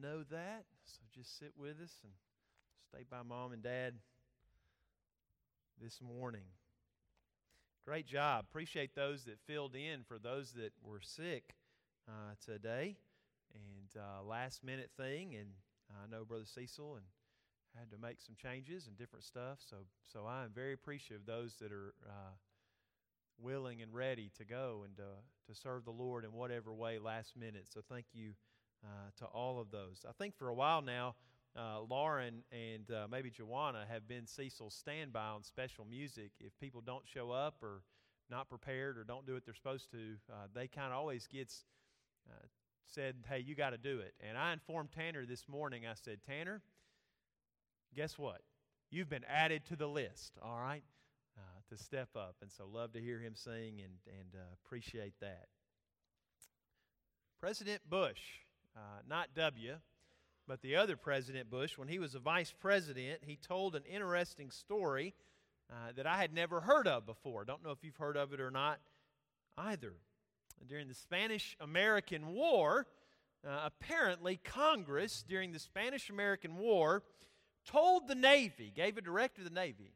know that. So just sit with us and stay by mom and dad this morning. Great job. Appreciate those that filled in for those that were sick uh, today. And uh, last minute thing, and I know Brother Cecil and had to make some changes and different stuff. So, so I am very appreciative of those that are uh, willing and ready to go and uh to serve the Lord in whatever way last minute. So thank you uh, to all of those. I think for a while now, uh, Lauren and uh, maybe Joanna have been Cecil's standby on special music. If people don't show up or not prepared or don't do what they're supposed to, uh, they kind of always gets uh, said, "Hey, you got to do it." And I informed Tanner this morning. I said, "Tanner, guess what? You've been added to the list. All right." Uh, to step up. And so, love to hear him sing and, and uh, appreciate that. President Bush, uh, not W, but the other President Bush, when he was a vice president, he told an interesting story uh, that I had never heard of before. Don't know if you've heard of it or not either. During the Spanish American War, uh, apparently Congress, during the Spanish American War, told the Navy, gave a directive to the Navy,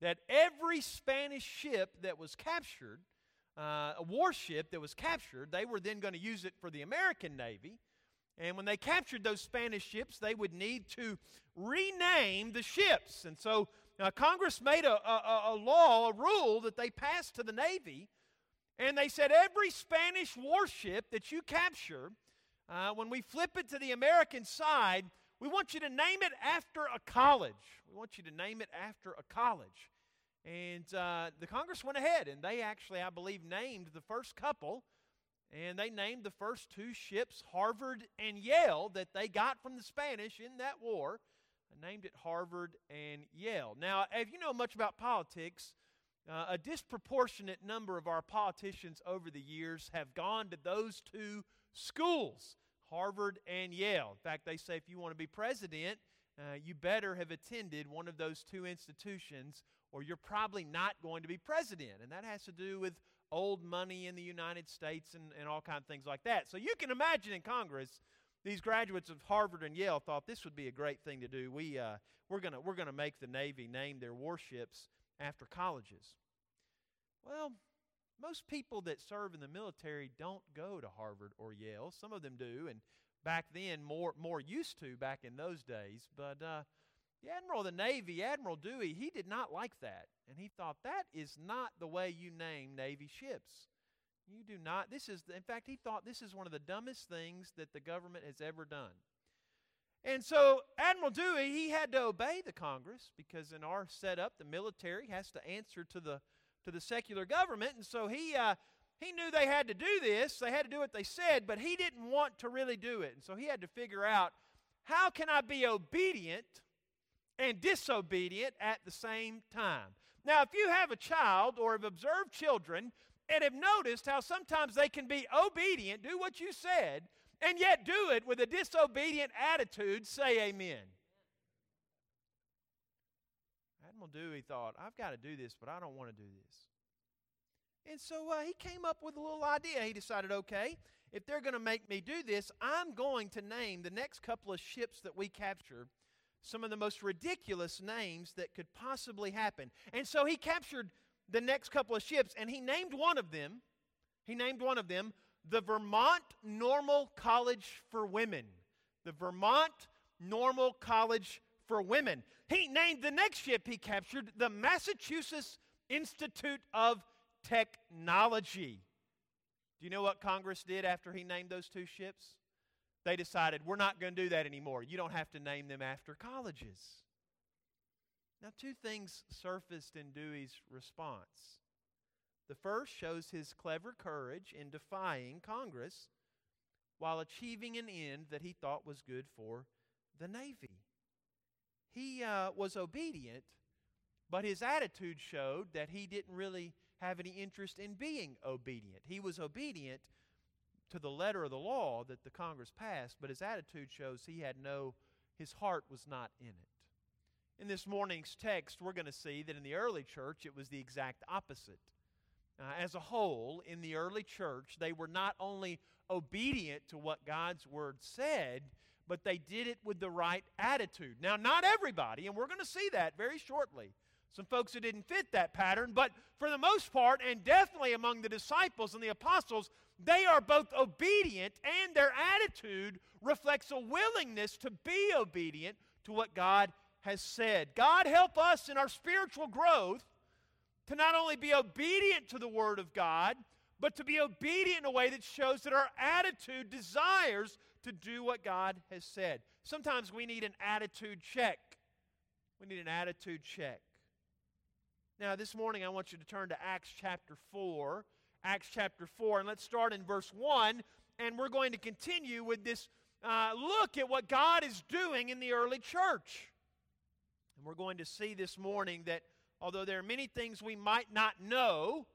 that every Spanish ship that was captured, uh, a warship that was captured, they were then going to use it for the American Navy. And when they captured those Spanish ships, they would need to rename the ships. And so uh, Congress made a, a, a, law, a rule that they passed to the Navy. And they said every Spanish warship that you capture, uh, when we flip it to the American side, we want you to name it after a college. We want you to name it after a college. And uh, the Congress went ahead and they actually, I believe, named the first couple and they named the first two ships, Harvard and Yale, that they got from the Spanish in that war. I named it Harvard and Yale. Now, if you know much about politics, uh, a disproportionate number of our politicians over the years have gone to those two schools, Harvard and Yale. In fact, they say if you want to be president, uh, you better have attended one of those two institutions, or you're probably not going to be president. And that has to do with old money in the United States and, and all kinds of things like that. So you can imagine in Congress, these graduates of Harvard and Yale thought this would be a great thing to do. We, uh, we're going we're going to make the Navy name their warships after colleges. Well, most people that serve in the military don't go to Harvard or Yale. Some of them do, and back then more more used to back in those days. But uh, the Admiral of the Navy, Admiral Dewey, he did not like that. And he thought, that is not the way you name Navy ships. You do not. This is, in fact, he thought this is one of the dumbest things that the government has ever done. And so Admiral Dewey, he had to obey the Congress because in our setup, the military has to answer to the to the secular government, and so he uh, he knew they had to do this. They had to do what they said, but he didn't want to really do it, and so he had to figure out how can I be obedient and disobedient at the same time. Now, if you have a child or have observed children and have noticed how sometimes they can be obedient, do what you said, and yet do it with a disobedient attitude, say amen. Admiral Dewey thought, I've got to do this, but I don't want to do this. And so uh, he came up with a little idea. He decided, okay, if they're going to make me do this, I'm going to name the next couple of ships that we capture some of the most ridiculous names that could possibly happen. And so he captured the next couple of ships and he named one of them. He named one of them the Vermont Normal College for Women. The Vermont Normal College for Women. He named the next ship he captured the Massachusetts Institute of Technology. Do you know what Congress did after he named those two ships? They decided, we're not going to do that anymore. You don't have to name them after colleges. Now, two things surfaced in Dewey's response. The first shows his clever courage in defying Congress while achieving an end that he thought was good for the Navy. He uh, was obedient, but his attitude showed that he didn't really have any interest in being obedient. He was obedient to the letter of the law that the Congress passed, but his attitude shows he had no, his heart was not in it. In this morning's text, we're going to see that in the early church, it was the exact opposite. Uh, as a whole, in the early church, they were not only obedient to what God's word said, but they did it with the right attitude. Now, not everybody, and we're going to see that very shortly. Some folks who didn't fit that pattern, but for the most part, and definitely among the disciples and the apostles, they are both obedient and their attitude reflects a willingness to be obedient to what God has said. God help us in our spiritual growth to not only be obedient to the Word of God, but to be obedient in a way that shows that our attitude desires to do what God has said. Sometimes we need an attitude check. We need an attitude check. Now, this morning I want you to turn to Acts chapter 4. Acts chapter 4, and let's start in verse 1, and we're going to continue with this uh, look at what God is doing in the early church. And we're going to see this morning that although there are many things we might not know,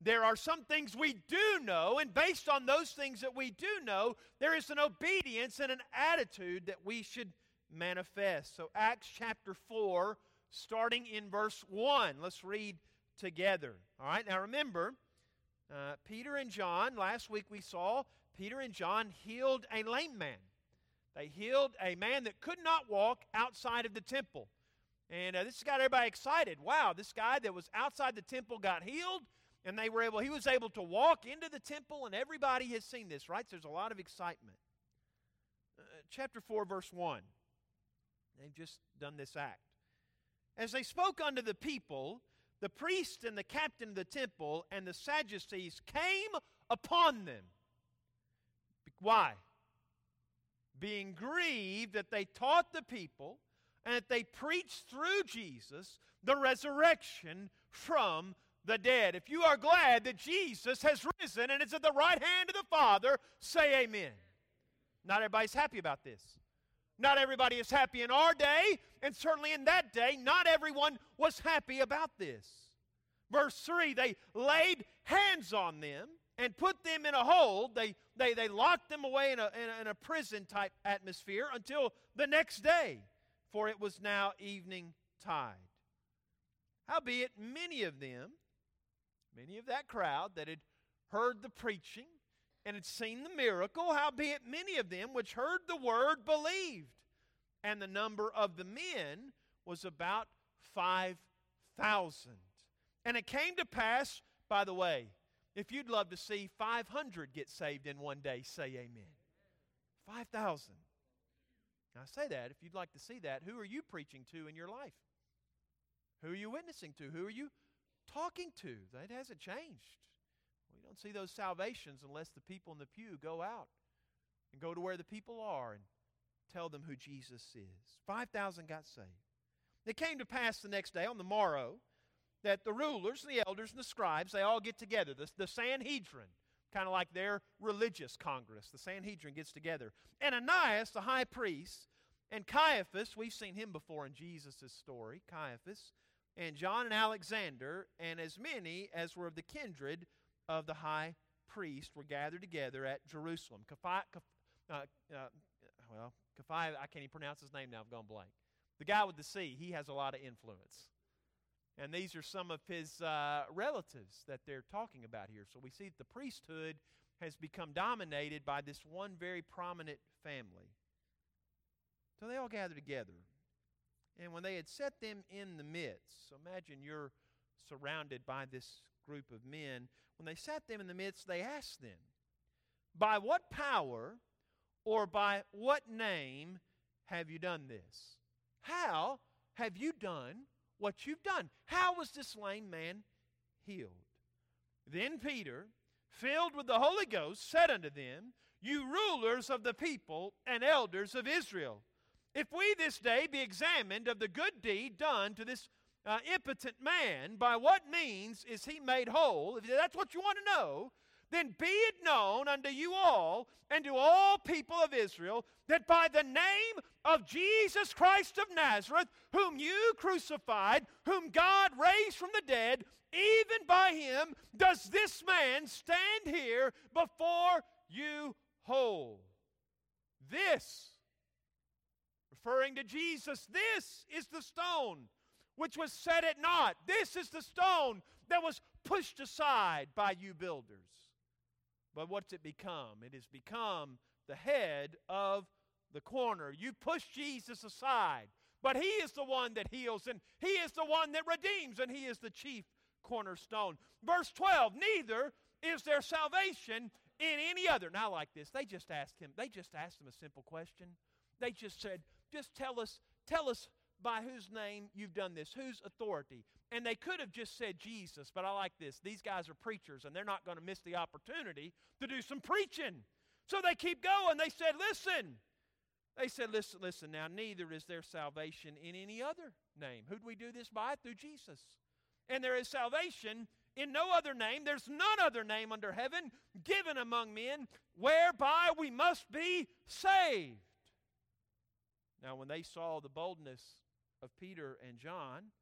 there are some things we do know, and based on those things that we do know, there is an obedience and an attitude that we should manifest. So, Acts chapter 4, starting in verse 1, let's read together. All right, now remember, uh, Peter and John, last week we saw Peter and John healed a lame man. They healed a man that could not walk outside of the temple. And uh, this got everybody excited. Wow, this guy that was outside the temple got healed and they were able he was able to walk into the temple and everybody has seen this right so there's a lot of excitement uh, chapter 4 verse 1 they've just done this act as they spoke unto the people the priest and the captain of the temple and the sadducees came upon them why being grieved that they taught the people and that they preached through jesus the resurrection from the dead. If you are glad that Jesus has risen and is at the right hand of the Father, say amen. Not everybody's happy about this. Not everybody is happy in our day, and certainly in that day, not everyone was happy about this. Verse 3 they laid hands on them and put them in a hold. They, they, they locked them away in a, in a, in a prison type atmosphere until the next day, for it was now evening tide. Howbeit, many of them many of that crowd that had heard the preaching and had seen the miracle, howbeit many of them which heard the word believed. And the number of the men was about 5,000. And it came to pass, by the way, if you'd love to see 500 get saved in one day, say amen. 5,000. I say that, if you'd like to see that, who are you preaching to in your life? Who are you witnessing to? Who are you talking to. That hasn't changed. Don't see those salvations unless the people in the pew go out and go to where the people are and tell them who Jesus is. 5,000 got saved. It came to pass the next day, on the morrow, that the rulers, and the elders, and the scribes, they all get together. The, the Sanhedrin, kind of like their religious congress, the Sanhedrin gets together. And Ananias, the high priest, and Caiaphas, we've seen him before in Jesus' story, Caiaphas, and John and Alexander, and as many as were of the kindred of the high priest were gathered together at Jerusalem. Caphi, uh, uh, well, Caphi, I can't even pronounce his name now, I've gone blank. The guy with the C, he has a lot of influence. And these are some of his uh, relatives that they're talking about here. So we see that the priesthood has become dominated by this one very prominent family. So they all gather together. And when they had set them in the midst, so imagine you're surrounded by this group of men. When they sat them in the midst, they asked them, By what power or by what name have you done this? How have you done what you've done? How was this lame man healed? Then Peter, filled with the Holy Ghost, said unto them, You rulers of the people and elders of Israel, if we this day be examined of the good deed done to this uh, impotent man, by what means is he made whole? If that's what you want to know, then be it known unto you all and to all people of Israel that by the name of Jesus Christ of Nazareth, whom you crucified, whom God raised from the dead, even by him does this man stand here before you whole. This referring to Jesus. This is the stone which was set at naught. This is the stone that was pushed aside by you builders. But what's it become? It has become the head of the corner. You push Jesus aside. But He is the one that heals, and He is the one that redeems, and He is the chief cornerstone. Verse 12 Neither is there salvation in any other. Now, like this, they just asked him, they just asked him a simple question. They just said, just tell us, tell us by whose name you've done this, whose authority. And they could have just said Jesus, but I like this. These guys are preachers, and they're not going to miss the opportunity to do some preaching. So they keep going. They said, Listen. They said, Listen, listen, now, neither is there salvation in any other name. Who do we do this by? Through Jesus. And there is salvation in no other name. There's none other name under heaven given among men whereby we must be saved. Now, when they saw the boldness of Peter and John,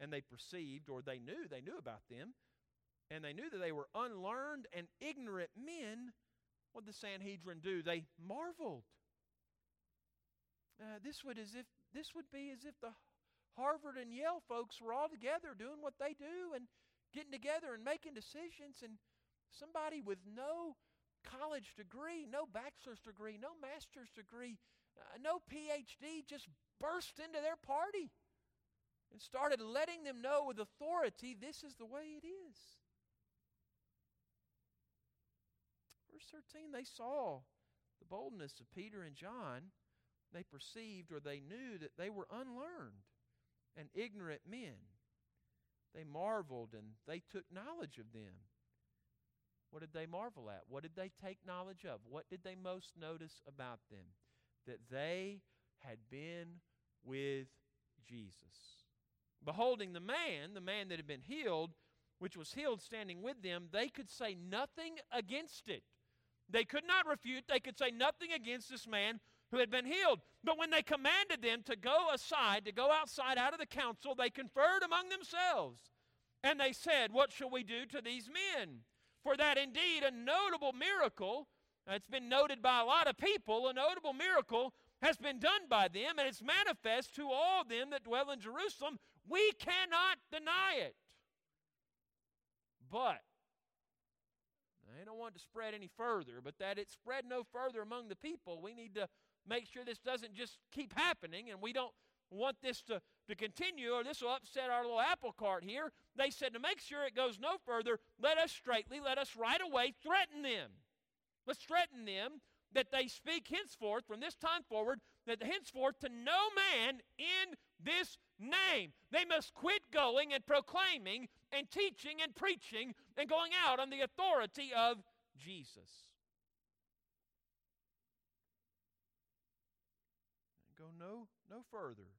and they perceived, or they knew, they knew about them, and they knew that they were unlearned and ignorant men, what did the Sanhedrin do? They marveled. Uh, this would as if this would be as if the Harvard and Yale folks were all together doing what they do and getting together and making decisions, and somebody with no college degree, no bachelor's degree, no master's degree, uh, no PhD just burst into their party and started letting them know with authority this is the way it is. Verse 13, they saw the boldness of Peter and John. They perceived or they knew that they were unlearned and ignorant men. They marveled and they took knowledge of them. What did they marvel at? What did they take knowledge of? What did they most notice about them? That they had been with Jesus. Beholding the man, the man that had been healed, which was healed standing with them, they could say nothing against it. They could not refute, they could say nothing against this man who had been healed. But when they commanded them to go aside, to go outside out of the council, they conferred among themselves. And they said, What shall we do to these men? For that indeed a notable miracle, it's been noted by a lot of people, a notable miracle has been done by them, and it's manifest to all them that dwell in Jerusalem. We cannot deny it. But they don't want to spread any further, but that it spread no further among the people, we need to make sure this doesn't just keep happening and we don't want this to, to continue or this will upset our little apple cart here. They said to make sure it goes no further, let us straightly, let us right away threaten them. Let's threaten them that they speak henceforth, from this time forward, that henceforth to no man in this name. They must quit going and proclaiming and teaching and preaching and going out on the authority of Jesus. And go no, no further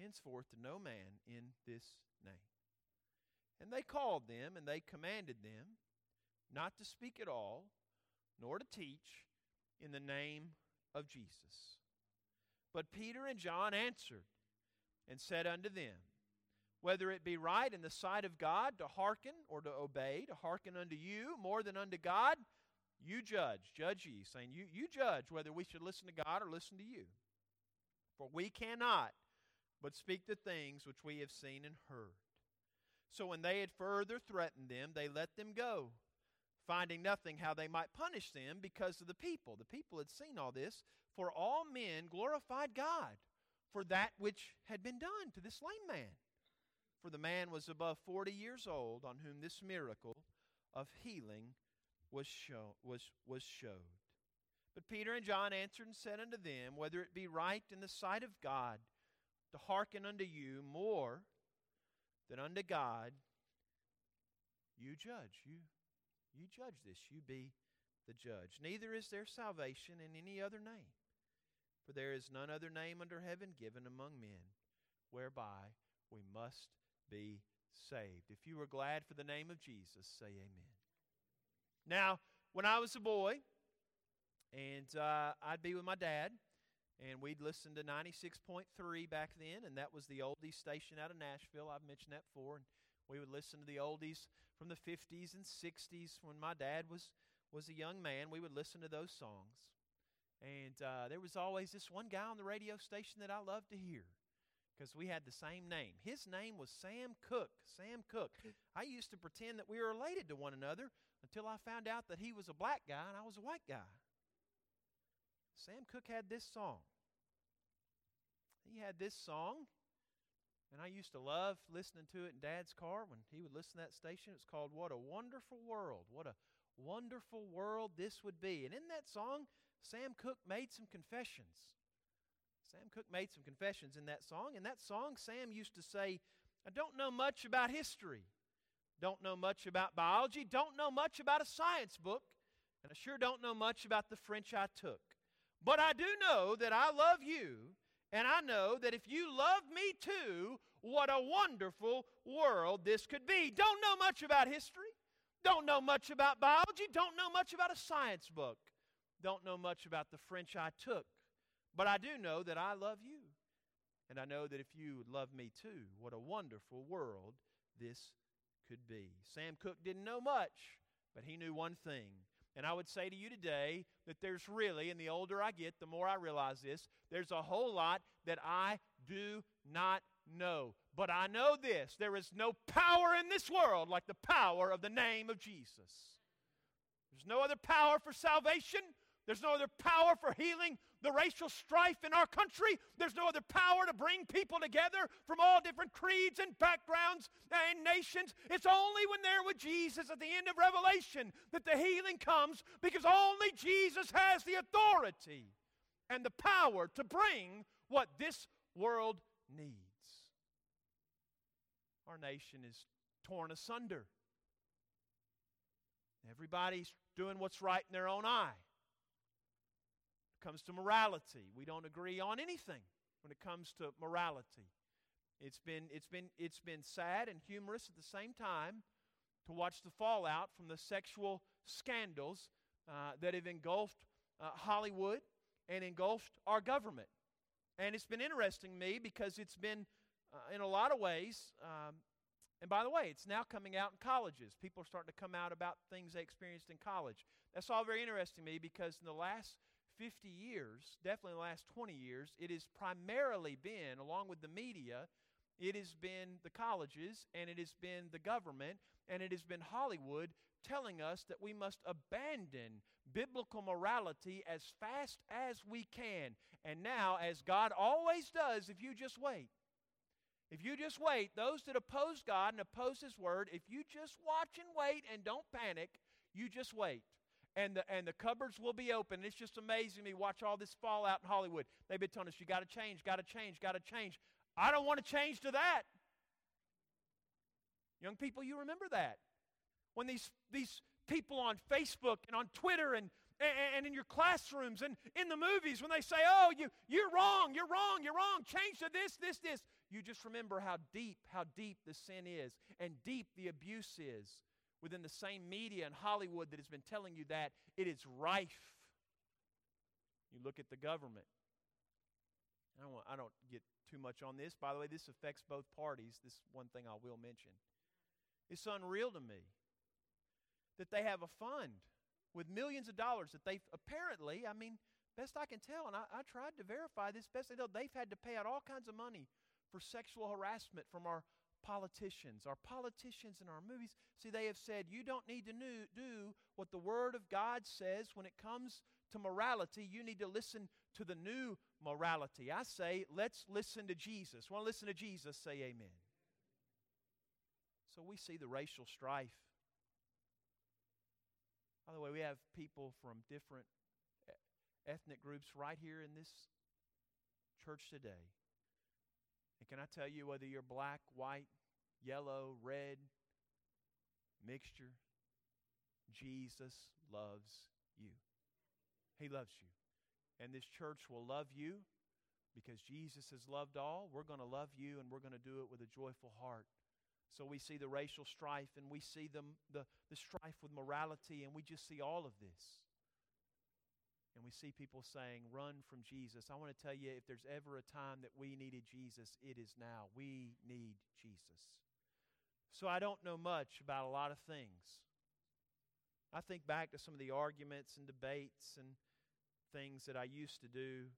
henceforth to no man in this name. And they called them and they commanded them not to speak at all, nor to teach in the name of Jesus. But Peter and John answered and said unto them, Whether it be right in the sight of God to hearken or to obey, to hearken unto you more than unto God, you judge, judge ye, saying, you, you judge whether we should listen to God or listen to you. For we cannot but speak the things which we have seen and heard. So when they had further threatened them, they let them go, finding nothing how they might punish them because of the people. The people had seen all this, for all men glorified God for that which had been done to this lame man. For the man was above forty years old, on whom this miracle of healing was, show, was, was showed. But Peter and John answered and said unto them, Whether it be right in the sight of God to hearken unto you more than unto God, you judge. You, you judge this. You be the judge. Neither is there salvation in any other name, for there is none other name under heaven given among men whereby we must be saved. If you were glad for the name of Jesus, say amen. Now, when I was a boy, and uh, I'd be with my dad, and we'd listen to 96.3 back then, and that was the oldies station out of Nashville. I've mentioned that before. And we would listen to the oldies from the 50s and 60s when my dad was, was a young man. We would listen to those songs. And uh, there was always this one guy on the radio station that I loved to hear because we had the same name. His name was Sam Cooke. Sam Cooke. I used to pretend that we were related to one another until I found out that he was a black guy and I was a white guy. Sam Cooke had this song. He had this song, and I used to love listening to it in Dad's car when he would listen to that station. It's called What a Wonderful World. What a wonderful world this would be. And in that song, Sam Cooke made some confessions. Sam Cooke made some confessions in that song. In that song, Sam used to say, I don't know much about history, don't know much about biology, don't know much about a science book, and I sure don't know much about the French I took. But I do know that I love you, and I know that if you love me too, what a wonderful world this could be. Don't know much about history, don't know much about biology, don't know much about a science book, don't know much about the French I took. But I do know that I love you. And I know that if you love me too, what a wonderful world this could be. Sam Cooke didn't know much, but he knew one thing. And I would say to you today that there's really, and the older I get, the more I realize this, there's a whole lot that I do not know. But I know this there is no power in this world like the power of the name of Jesus. There's no other power for salvation, there's no other power for healing the racial strife in our country. There's no other power to bring people together from all different creeds and backgrounds and nations. It's only when they're with Jesus at the end of Revelation that the healing comes because only Jesus has the authority and the power to bring what this world needs. Our nation is torn asunder. Everybody's doing what's right in their own eye comes to morality. We don't agree on anything when it comes to morality. It's been, it's been, it's been sad and humorous at the same time to watch the fallout from the sexual scandals uh, that have engulfed uh, Hollywood and engulfed our government. And it's been interesting to me because it's been, uh, in a lot of ways, um, and by the way, it's now coming out in colleges. People are starting to come out about things they experienced in college. That's all very interesting to me because in the last 50 years, definitely the last 20 years, it has primarily been, along with the media, it has been the colleges and it has been the government and it has been Hollywood telling us that we must abandon biblical morality as fast as we can. And now, as God always does, if you just wait, if you just wait, those that oppose God and oppose His Word, if you just watch and wait and don't panic, you just wait and the, and the cupboards will be open. It's just amazing me. Watch all this fallout in Hollywood. They've been telling us, you got to change, got to change, got to change. I don't want to change to that. Young people, you remember that. When these, these people on Facebook and on Twitter and, and in your classrooms and in the movies, when they say, oh, you, you're wrong, you're wrong, you're wrong, change to this, this, this, you just remember how deep, how deep the sin is and deep the abuse is within the same media in Hollywood that has been telling you that, it is rife. You look at the government. I don't, want, I don't get too much on this. By the way, this affects both parties. This one thing I will mention. It's unreal to me that they have a fund with millions of dollars that they've apparently, I mean, best I can tell, and I, I tried to verify this, best I know, they've had to pay out all kinds of money for sexual harassment from our politicians, our politicians in our movies, see, they have said you don't need to do what the Word of God says when it comes to morality. You need to listen to the new morality. I say, let's listen to Jesus. Want to listen to Jesus? Say amen. So we see the racial strife. By the way, we have people from different ethnic groups right here in this church today and can I tell you whether you're black, white, yellow, red, mixture, Jesus loves you. He loves you. And this church will love you because Jesus has loved all. We're going to love you and we're going to do it with a joyful heart. So we see the racial strife and we see the, the, the strife with morality and we just see all of this and we see people saying, run from Jesus, I want to tell you if there's ever a time that we needed Jesus, it is now. We need Jesus. So I don't know much about a lot of things. I think back to some of the arguments and debates and things that I used to do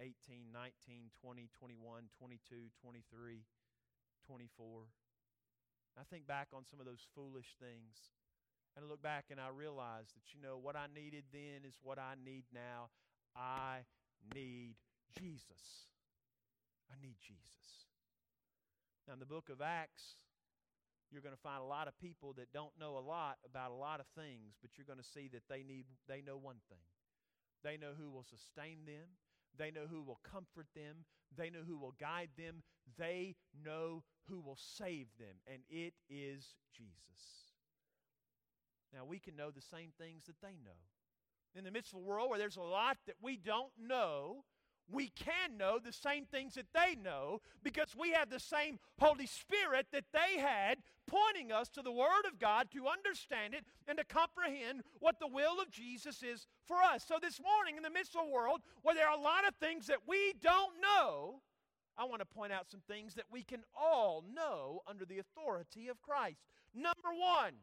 18, 19, 20, 21, 22, 23, 24. I think back on some of those foolish things And I look back and I realize that, you know, what I needed then is what I need now. I need Jesus. I need Jesus. Now, in the book of Acts, you're going to find a lot of people that don't know a lot about a lot of things, but you're going to see that they need they know one thing. They know who will sustain them. They know who will comfort them. They know who will guide them. They know who will save them, and it is Jesus. Now, we can know the same things that they know. In the midst of a world where there's a lot that we don't know, we can know the same things that they know because we have the same Holy Spirit that they had, pointing us to the Word of God to understand it and to comprehend what the will of Jesus is for us. So, this morning, in the midst of a world where there are a lot of things that we don't know, I want to point out some things that we can all know under the authority of Christ. Number one,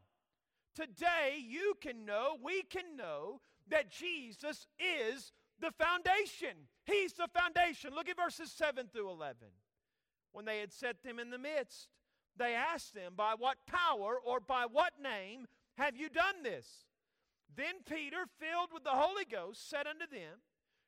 today you can know, we can know that Jesus is the foundation. He's the foundation. Look at verses 7 through 11. When they had set them in the midst, they asked them, By what power or by what name have you done this? Then Peter, filled with the Holy Ghost, said unto them,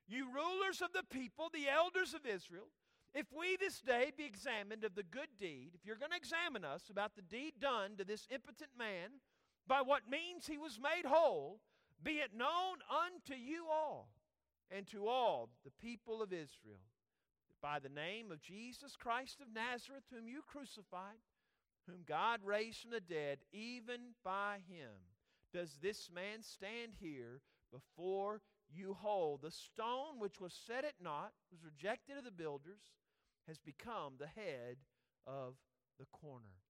You rulers of the people, the elders of Israel, if we this day be examined of the good deed, if you're going to examine us about the deed done to this impotent man, by what means he was made whole, be it known unto you all and to all the people of Israel that by the name of Jesus Christ of Nazareth, whom you crucified, whom God raised from the dead, even by him does this man stand here before you whole. The stone which was set at naught, was rejected of the builders, has become the head of the corner.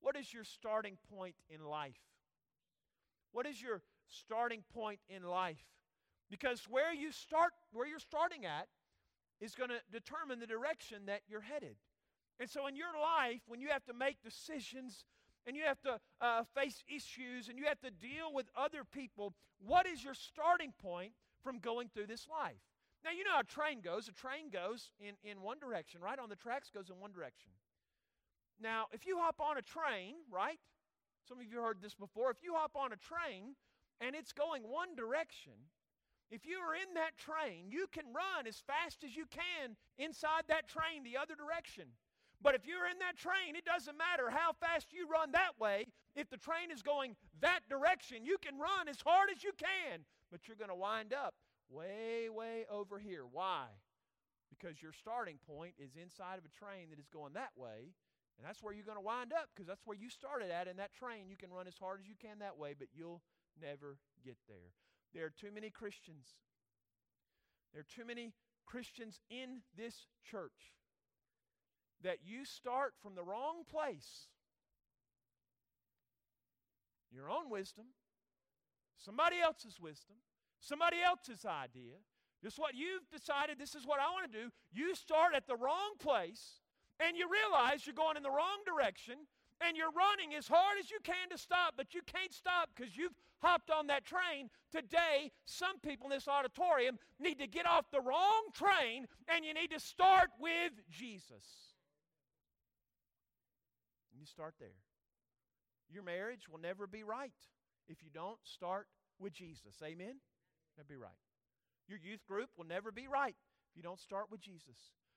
What is your starting point in life? What is your starting point in life? Because where you start, where you're starting at, is going to determine the direction that you're headed. And so, in your life, when you have to make decisions and you have to uh, face issues and you have to deal with other people, what is your starting point from going through this life? Now, you know how a train goes. A train goes in, in one direction, right? On the tracks goes in one direction. Now, if you hop on a train, right? Some of you heard this before. If you hop on a train and it's going one direction, if you are in that train, you can run as fast as you can inside that train the other direction. But if you're in that train, it doesn't matter how fast you run that way. If the train is going that direction, you can run as hard as you can, but you're going to wind up way, way over here. Why? Because your starting point is inside of a train that is going that way, and that's where you're going to wind up because that's where you started at in that train. You can run as hard as you can that way, but you'll never get there. There are too many Christians. There are too many Christians in this church that you start from the wrong place. Your own wisdom, somebody else's wisdom, somebody else's idea, just what you've decided this is what I want to do. You start at the wrong place and you realize you're going in the wrong direction and you're running as hard as you can to stop, but you can't stop because you've hopped on that train. Today, some people in this auditorium need to get off the wrong train and you need to start with Jesus. And you start there. Your marriage will never be right if you don't start with Jesus. Amen? That'd be right. Your youth group will never be right if you don't start with Jesus.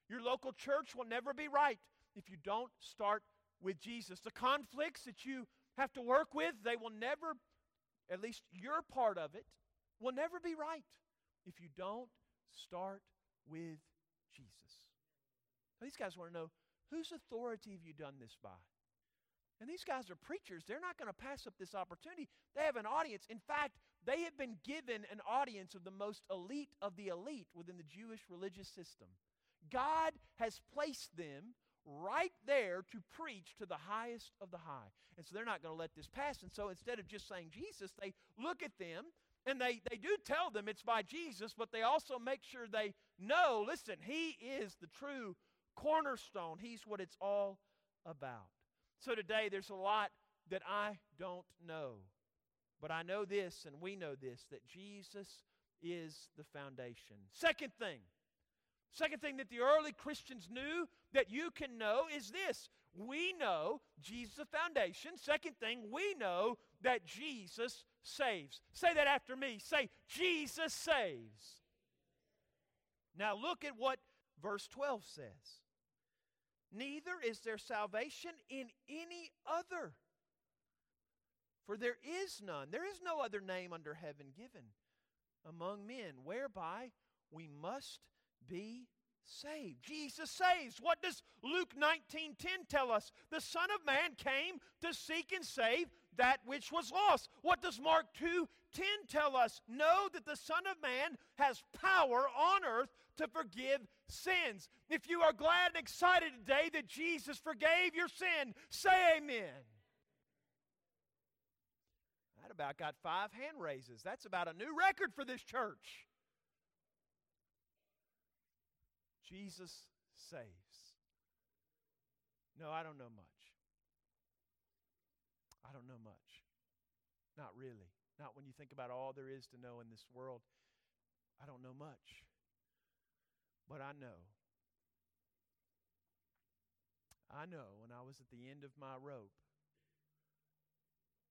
Your local church will never be right if you don't start with Jesus. The conflicts that you have to work with, they will never, at least your part of it, will never be right if you don't start with Jesus. Now, these guys want to know whose authority have you done this by? And these guys are preachers. They're not going to pass up this opportunity. They have an audience. In fact, they have been given an audience of the most elite of the elite within the Jewish religious system. God has placed them right there to preach to the highest of the high. And so they're not going to let this pass. And so instead of just saying Jesus, they look at them and they, they do tell them it's by Jesus, but they also make sure they know listen, He is the true cornerstone. He's what it's all about. So today there's a lot that I don't know. But I know this, and we know this, that Jesus is the foundation. Second thing, Second thing that the early Christians knew that you can know is this we know Jesus the foundation. Second thing, we know that Jesus saves. Say that after me. Say, Jesus saves. Now look at what verse 12 says. Neither is there salvation in any other. For there is none. There is no other name under heaven given among men whereby we must be saved. Jesus saves. What does Luke 19:10 tell us? The Son of Man came to seek and save that which was lost. What does Mark 2:10 tell us? Know that the Son of Man has power on earth to forgive sins. If you are glad and excited today that Jesus forgave your sin, say amen. That about got five hand raises. That's about a new record for this church. Jesus saves. No, I don't know much. I don't know much. Not really. Not when you think about all there is to know in this world. I don't know much. But I know. I know when I was at the end of my rope.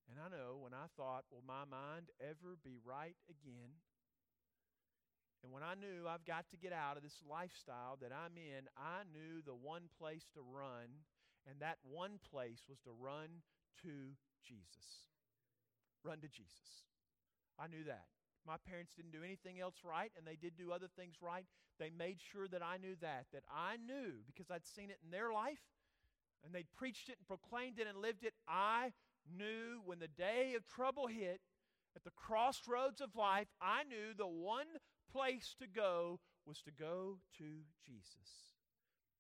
And I know when I thought, will my mind ever be right again? And when I knew I've got to get out of this lifestyle that I'm in, I knew the one place to run, and that one place was to run to Jesus. Run to Jesus. I knew that. My parents didn't do anything else right, and they did do other things right. They made sure that I knew that, that I knew because I'd seen it in their life, and they'd preached it and proclaimed it and lived it. I knew when the day of trouble hit, at the crossroads of life, I knew the one place to go was to go to Jesus.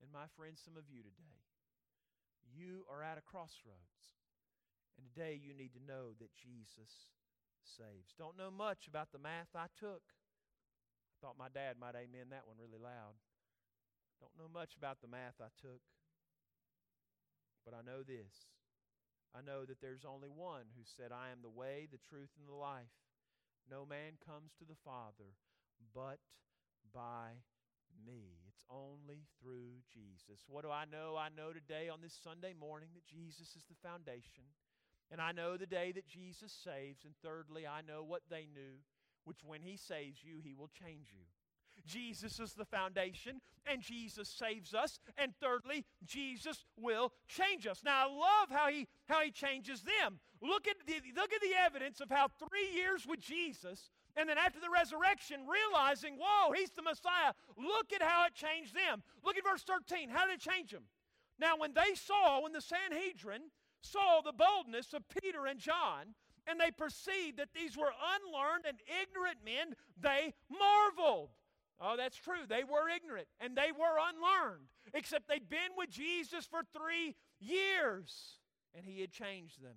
And my friends, some of you today, you are at a crossroads. And today you need to know that Jesus saves. Don't know much about the math I took. I thought my dad might amen that one really loud. Don't know much about the math I took. But I know this. I know that there's only one who said, I am the way, the truth, and the life. No man comes to the Father but by me. It's only through Jesus. What do I know? I know today on this Sunday morning that Jesus is the foundation. And I know the day that Jesus saves. And thirdly, I know what they knew, which when He saves you, He will change you. Jesus is the foundation, and Jesus saves us. And thirdly, Jesus will change us. Now, I love how he, how he changes them. Look at, the, look at the evidence of how three years with Jesus, and then after the resurrection, realizing, whoa, he's the Messiah. Look at how it changed them. Look at verse 13. How did it change them? Now, when they saw, when the Sanhedrin saw the boldness of Peter and John, and they perceived that these were unlearned and ignorant men, they marveled. Oh, that's true. They were ignorant and they were unlearned, except they'd been with Jesus for three years and he had changed them.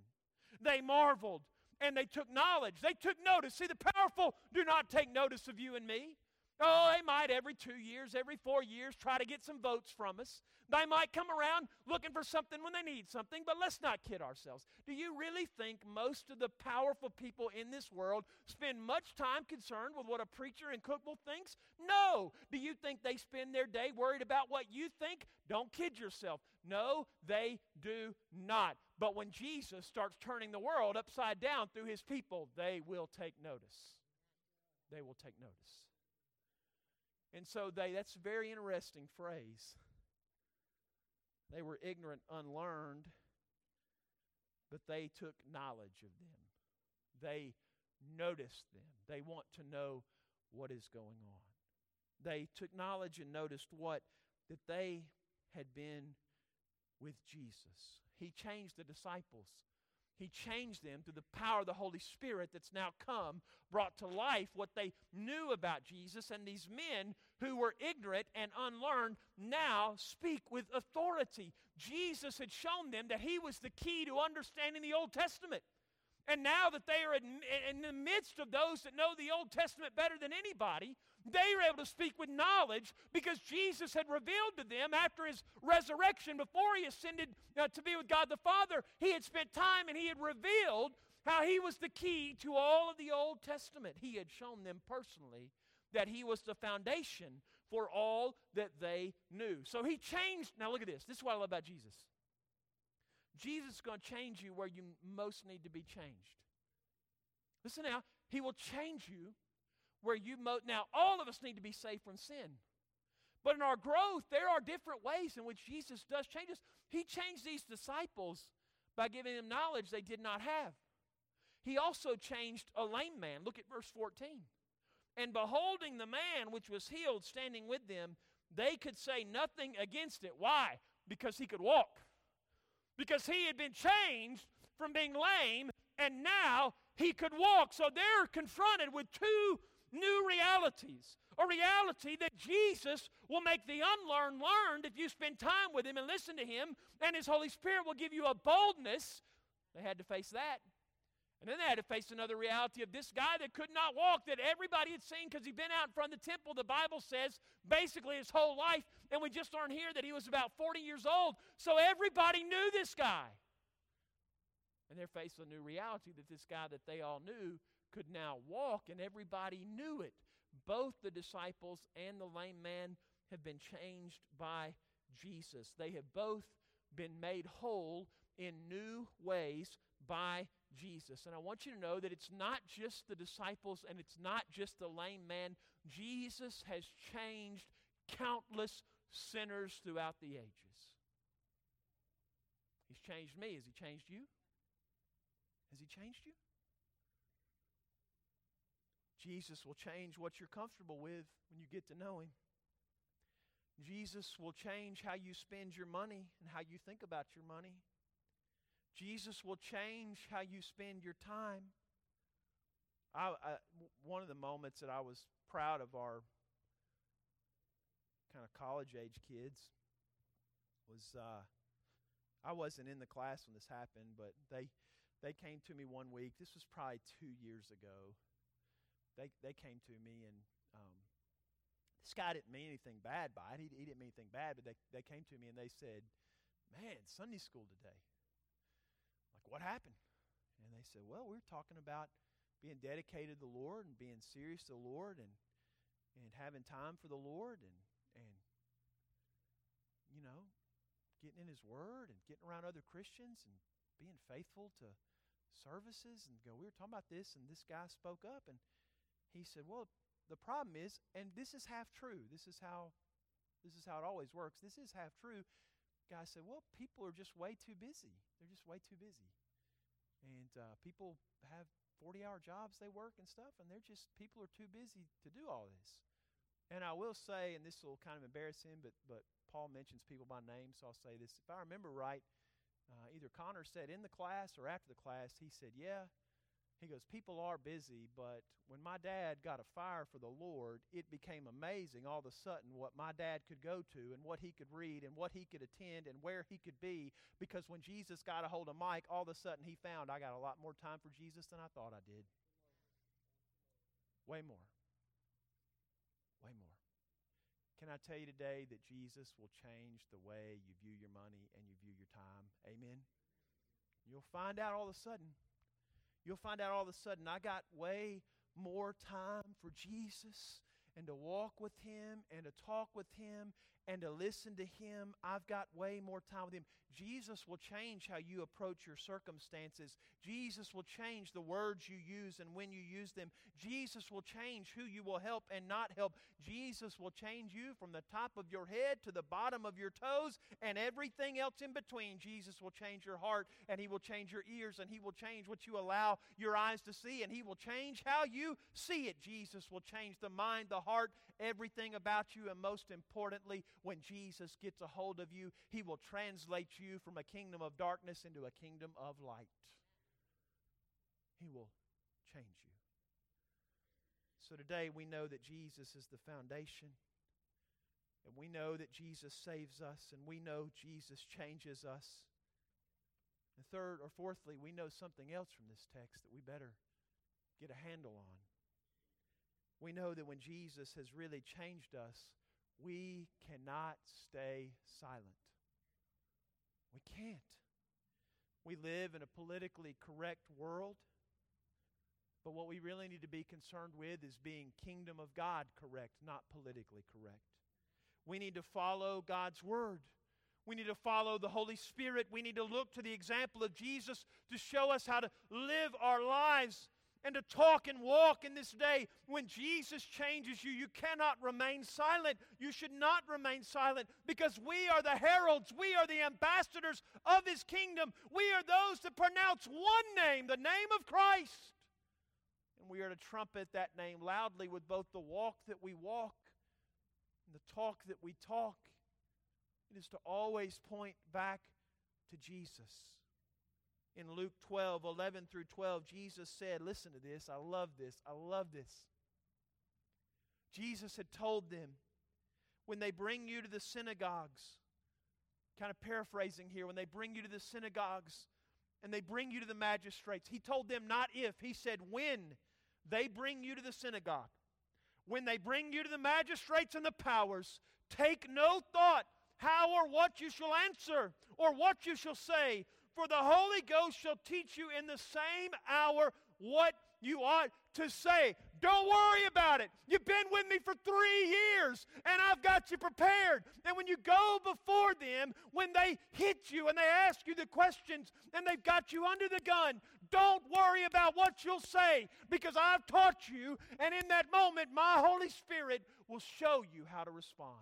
They marveled and they took knowledge. They took notice. See, the powerful do not take notice of you and me. Oh, they might every two years, every four years try to get some votes from us. They might come around looking for something when they need something, but let's not kid ourselves. Do you really think most of the powerful people in this world spend much time concerned with what a preacher in Cookeville thinks? No. Do you think they spend their day worried about what you think? Don't kid yourself. No, they do not. But when Jesus starts turning the world upside down through his people, they will take notice. They will take notice. And so they, that's a very interesting phrase. They were ignorant, unlearned, but they took knowledge of them. They noticed them. They want to know what is going on. They took knowledge and noticed what? That they had been with Jesus. He changed the disciples. He changed them through the power of the Holy Spirit that's now come, brought to life what they knew about Jesus. And these men who were ignorant and unlearned now speak with authority. Jesus had shown them that he was the key to understanding the Old Testament. And now that they are in, the midst of those that know the Old Testament better than anybody, they were able to speak with knowledge because Jesus had revealed to them after his resurrection, before he ascended uh, to be with God the Father, he had spent time and he had revealed how he was the key to all of the Old Testament. He had shown them personally that he was the foundation for all that they knew. So he changed. Now look at this. This is what I love about Jesus. Jesus is going to change you where you most need to be changed. Listen now, He will change you where you most. Now, all of us need to be saved from sin. But in our growth, there are different ways in which Jesus does change us. He changed these disciples by giving them knowledge they did not have. He also changed a lame man. Look at verse 14. And beholding the man which was healed standing with them, they could say nothing against it. Why? Because he could walk. Because he had been changed from being lame and now he could walk. So they're confronted with two new realities. A reality that Jesus will make the unlearned learned if you spend time with him and listen to him, and his Holy Spirit will give you a boldness. They had to face that. And then they had to face another reality of this guy that could not walk, that everybody had seen because he'd been out in front of the temple, the Bible says, basically his whole life. And we just learned here that he was about 40 years old. So everybody knew this guy. And they're faced with a new reality that this guy that they all knew could now walk, and everybody knew it. Both the disciples and the lame man have been changed by Jesus. They have both been made whole in new ways by Jesus. And I want you to know that it's not just the disciples and it's not just the lame man. Jesus has changed countless sinners throughout the ages. He's changed me. Has he changed you? Has he changed you? Jesus will change what you're comfortable with when you get to know him. Jesus will change how you spend your money and how you think about your money. Jesus will change how you spend your time. I, I, one of the moments that I was proud of our kind of college age kids was uh, I wasn't in the class when this happened, but they they came to me one week. This was probably two years ago. They they came to me and um, this guy didn't mean anything bad by it. He, he didn't mean anything bad, but they they came to me and they said, "Man, Sunday school today." Like, what happened? And they said, Well, we are talking about being dedicated to the Lord and being serious to the Lord and, and having time for the Lord and, and, you know, getting in His Word and getting around other Christians and being faithful to services and go, we were talking about this, and this guy spoke up, and he said, "Well, the problem is, and this is half true. This is how, this is how it always works. This is half true." Guy said, "Well, people are just way too busy. They're just way too busy." And uh, people have 40 hour jobs they work and stuff, and they're just, people are too busy to do all this. And I will say, and this will kind of embarrass him, but, but Paul mentions people by name, so I'll say this. If I remember right, uh, either Connor said in the class or after the class, he said, Yeah, he goes, People are busy, but when my dad got a fire for the Lord, it became amazing all of a sudden what my dad could go to and what he could read and what he could attend and where he could be. Because when Jesus got a hold of Mike, all of a sudden he found I got a lot more time for Jesus than I thought I did. Way more. Way more. Can I tell you today that Jesus will change the way you view your money and you view your time? Amen. You'll find out all of a sudden you'll find out all of a sudden I got way more time for Jesus and to walk with Him and to talk with Him and to listen to Him. I've got way more time with Him. Jesus will change how you approach your circumstances. Jesus will change the words you use and when you use them. Jesus will change who you will help and not help. Jesus will change you from the top of your head to the bottom of your toes and everything else in between. Jesus will change your heart and He will change your ears and He will change what you allow your eyes to see and He will change how you see it. Jesus will change the mind, the heart, everything about you, and most importantly, when Jesus gets a hold of you, He will translate you from a kingdom of darkness into a kingdom of light. He will change you. So today we know that Jesus is the foundation. And we know that Jesus saves us, and we know Jesus changes us. And third or fourthly, we know something else from this text that we better get a handle on. We know that when Jesus has really changed us, we cannot stay silent. We can't. We live in a politically correct world, but what we really need to be concerned with is being kingdom of God correct, not politically correct. We need to follow God's word. We need to follow the Holy Spirit. We need to look to the example of Jesus to show us how to live our lives and to talk and walk in this day. When Jesus changes you, you cannot remain silent. You should not remain silent because we are the heralds, we are the ambassadors of His kingdom. We are those that pronounce one name, the name of Christ. And we are to trumpet that name loudly with both the walk that we walk and the talk that we talk. It is to always point back to Jesus. In Luke 12, 11 through 12, Jesus said, Listen to this. I love this. I love this. Jesus had told them, when they bring you to the synagogues, kind of paraphrasing here, when they bring you to the synagogues and they bring you to the magistrates, he told them not if, he said when they bring you to the synagogue, when they bring you to the magistrates and the powers, take no thought how or what you shall answer or what you shall say, for the Holy Ghost shall teach you in the same hour what you ought to say. Don't worry about it. You've been with me for three years, and I've got you prepared. And when you go before them, when they hit you and they ask you the questions and they've got you under the gun, don't worry about what you'll say because I've taught you, and in that moment, my Holy Spirit will show you how to respond.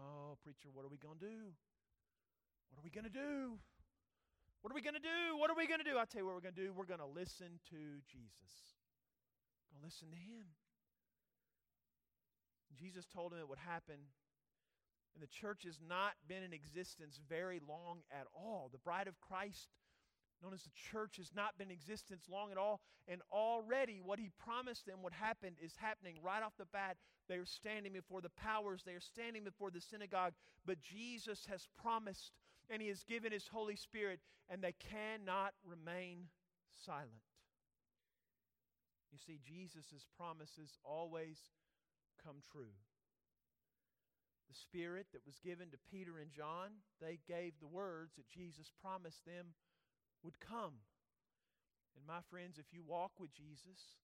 Oh, preacher, what are we going to do? What are we going to do? What are we going to do? What are we going to do? I'll tell you what we're going to do. We're going to listen to Jesus. We're Going to listen to him. Jesus told him it would happen. And the church has not been in existence very long at all. The bride of Christ, known as the church, has not been in existence long at all. And already what he promised them would happen is happening right off the bat. They are standing before the powers, they are standing before the synagogue. But Jesus has promised and He has given His Holy Spirit, and they cannot remain silent. You see, Jesus' promises always come true. The Spirit that was given to Peter and John, they gave the words that Jesus promised them would come. And my friends, if you walk with Jesus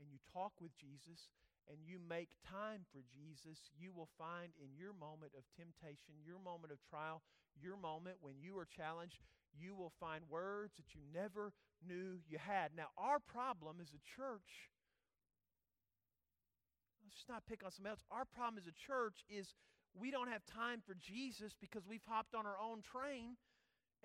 and you talk with Jesus and you make time for Jesus, you will find in your moment of temptation, your moment of trial, your moment when you are challenged, you will find words that you never knew you had. Now, our problem as a church, let's just not pick on somebody else. Our problem as a church is we don't have time for Jesus because we've hopped on our own train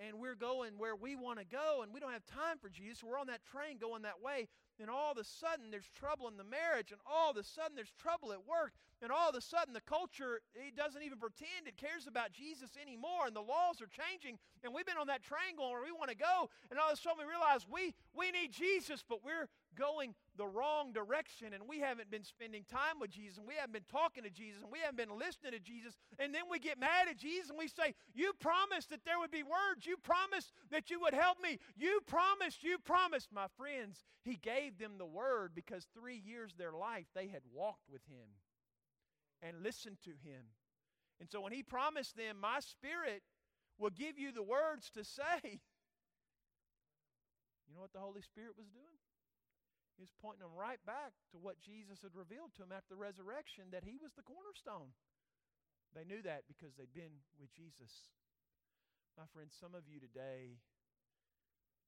and we're going where we want to go and we don't have time for Jesus. We're on that train going that way and all of a sudden there's trouble in the marriage, and all of a sudden there's trouble at work, and all of a sudden the culture it doesn't even pretend it cares about Jesus anymore, and the laws are changing, and we've been on that going where we want to go, and all of a sudden we realize we we need Jesus, but we're going the wrong direction and we haven't been spending time with Jesus and we haven't been talking to Jesus and we haven't been listening to Jesus. And then we get mad at Jesus and we say, You promised that there would be words. You promised that you would help me. You promised, you promised. My friends, He gave them the word because three years their life they had walked with Him and listened to Him. And so when He promised them, My Spirit will give you the words to say. You know what the Holy Spirit was doing? He was pointing them right back to what Jesus had revealed to them after the resurrection that he was the cornerstone. They knew that because they'd been with Jesus. My friends, some of you today,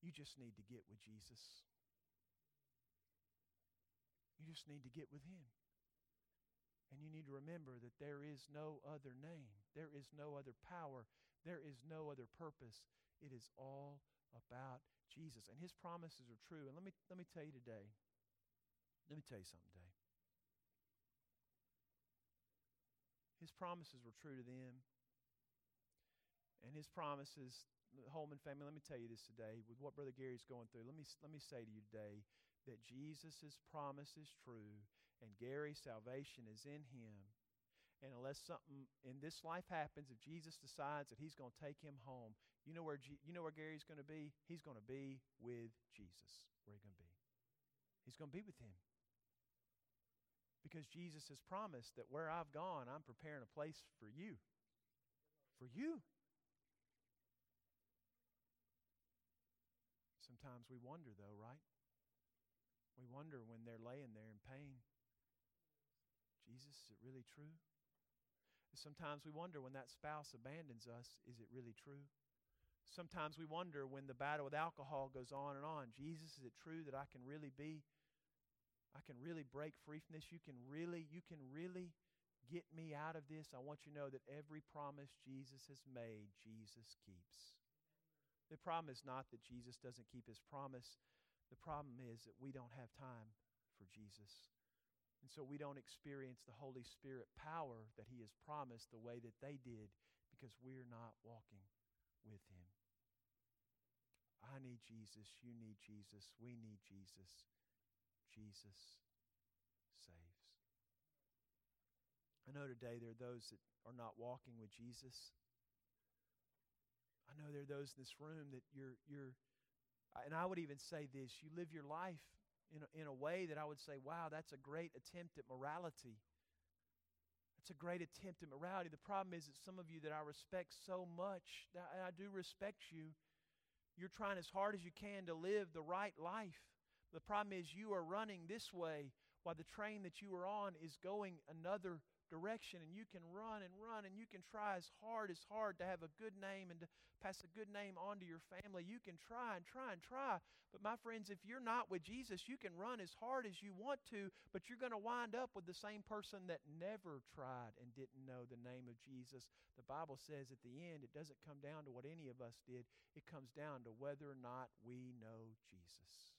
you just need to get with Jesus. You just need to get with him. And you need to remember that there is no other name, there is no other power, there is no other purpose. It is all about Jesus. And his promises are true. And let me, let me tell you today, let me tell you something today. His promises were true to them. And his promises, Holman family, let me tell you this today, with what Brother Gary's going through, let me, let me say to you today that Jesus' promise is true and Gary's salvation is in him. And unless something in this life happens, if Jesus decides that he's going to take him home, you know where, G- you know where Gary's going to be? He's going to be with Jesus. Where he's going to be? He's going to be with him. Because Jesus has promised that where I've gone, I'm preparing a place for you. For you. Sometimes we wonder, though, right? We wonder when they're laying there in pain. Jesus, is it really true? Sometimes we wonder when that spouse abandons us, is it really true? Sometimes we wonder when the battle with alcohol goes on and on, Jesus, is it true that I can really be I can really break free from this. You can really you can really get me out of this. I want you to know that every promise Jesus has made, Jesus keeps. The problem is not that Jesus doesn't keep his promise. The problem is that we don't have time for Jesus. And so we don't experience the Holy Spirit power that He has promised the way that they did because we're not walking with Him. I need Jesus. You need Jesus. We need Jesus. Jesus saves. I know today there are those that are not walking with Jesus. I know there are those in this room that you're, you're and I would even say this you live your life in a, in a way that I would say, wow, that's a great attempt at morality. That's a great attempt at morality. The problem is that some of you that I respect so much, and I do respect you, you're trying as hard as you can to live the right life. The problem is you are running this way while the train that you are on is going another direction and you can run and run and you can try as hard as hard to have a good name and to pass a good name on to your family. You can try and try and try. But my friends, if you're not with Jesus, you can run as hard as you want to, but you're going to wind up with the same person that never tried and didn't know the name of Jesus. The Bible says at the end, it doesn't come down to what any of us did, it comes down to whether or not we know Jesus.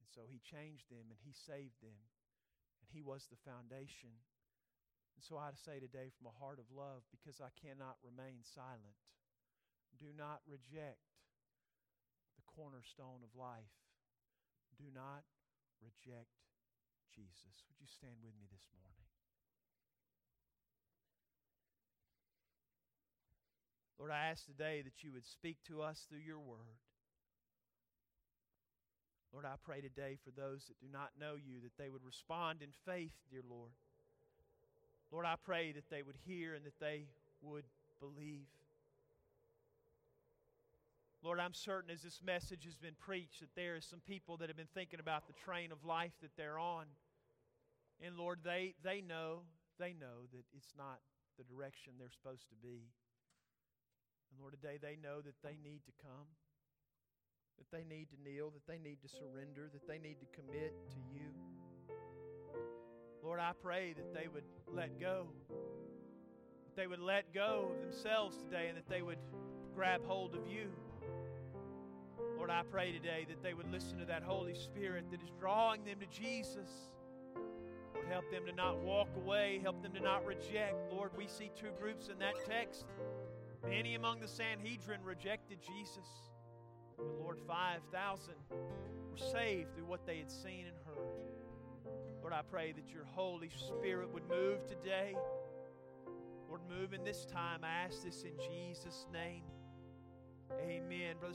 And so he changed them and he saved them. And he was the foundation and so I say today from a heart of love, because I cannot remain silent, do not reject the cornerstone of life. Do not reject Jesus. Would you stand with me this morning? Lord, I ask today that you would speak to us through your word. Lord, I pray today for those that do not know you that they would respond in faith, dear Lord. Lord, I pray that they would hear and that they would believe. Lord, I'm certain as this message has been preached that there are some people that have been thinking about the train of life that they're on. And Lord, they, they know, they know that it's not the direction they're supposed to be. And Lord, today they know that they need to come, that they need to kneel, that they need to surrender, that they need to commit to you. Lord, I pray that they would let go. That they would let go of themselves today and that they would grab hold of you. Lord, I pray today that they would listen to that Holy Spirit that is drawing them to Jesus. Lord, help them to not walk away, help them to not reject. Lord, we see two groups in that text. Many among the Sanhedrin rejected Jesus. But Lord, 5,000 were saved through what they had seen and heard. Lord, I pray that your Holy Spirit would move today. Lord, move in this time. I ask this in Jesus' name. Amen. Brother